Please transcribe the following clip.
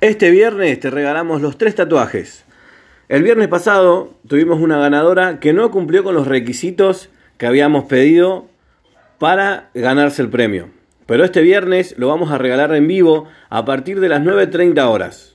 Este viernes te regalamos los tres tatuajes. El viernes pasado tuvimos una ganadora que no cumplió con los requisitos que habíamos pedido para ganarse el premio. Pero este viernes lo vamos a regalar en vivo a partir de las 9.30 horas.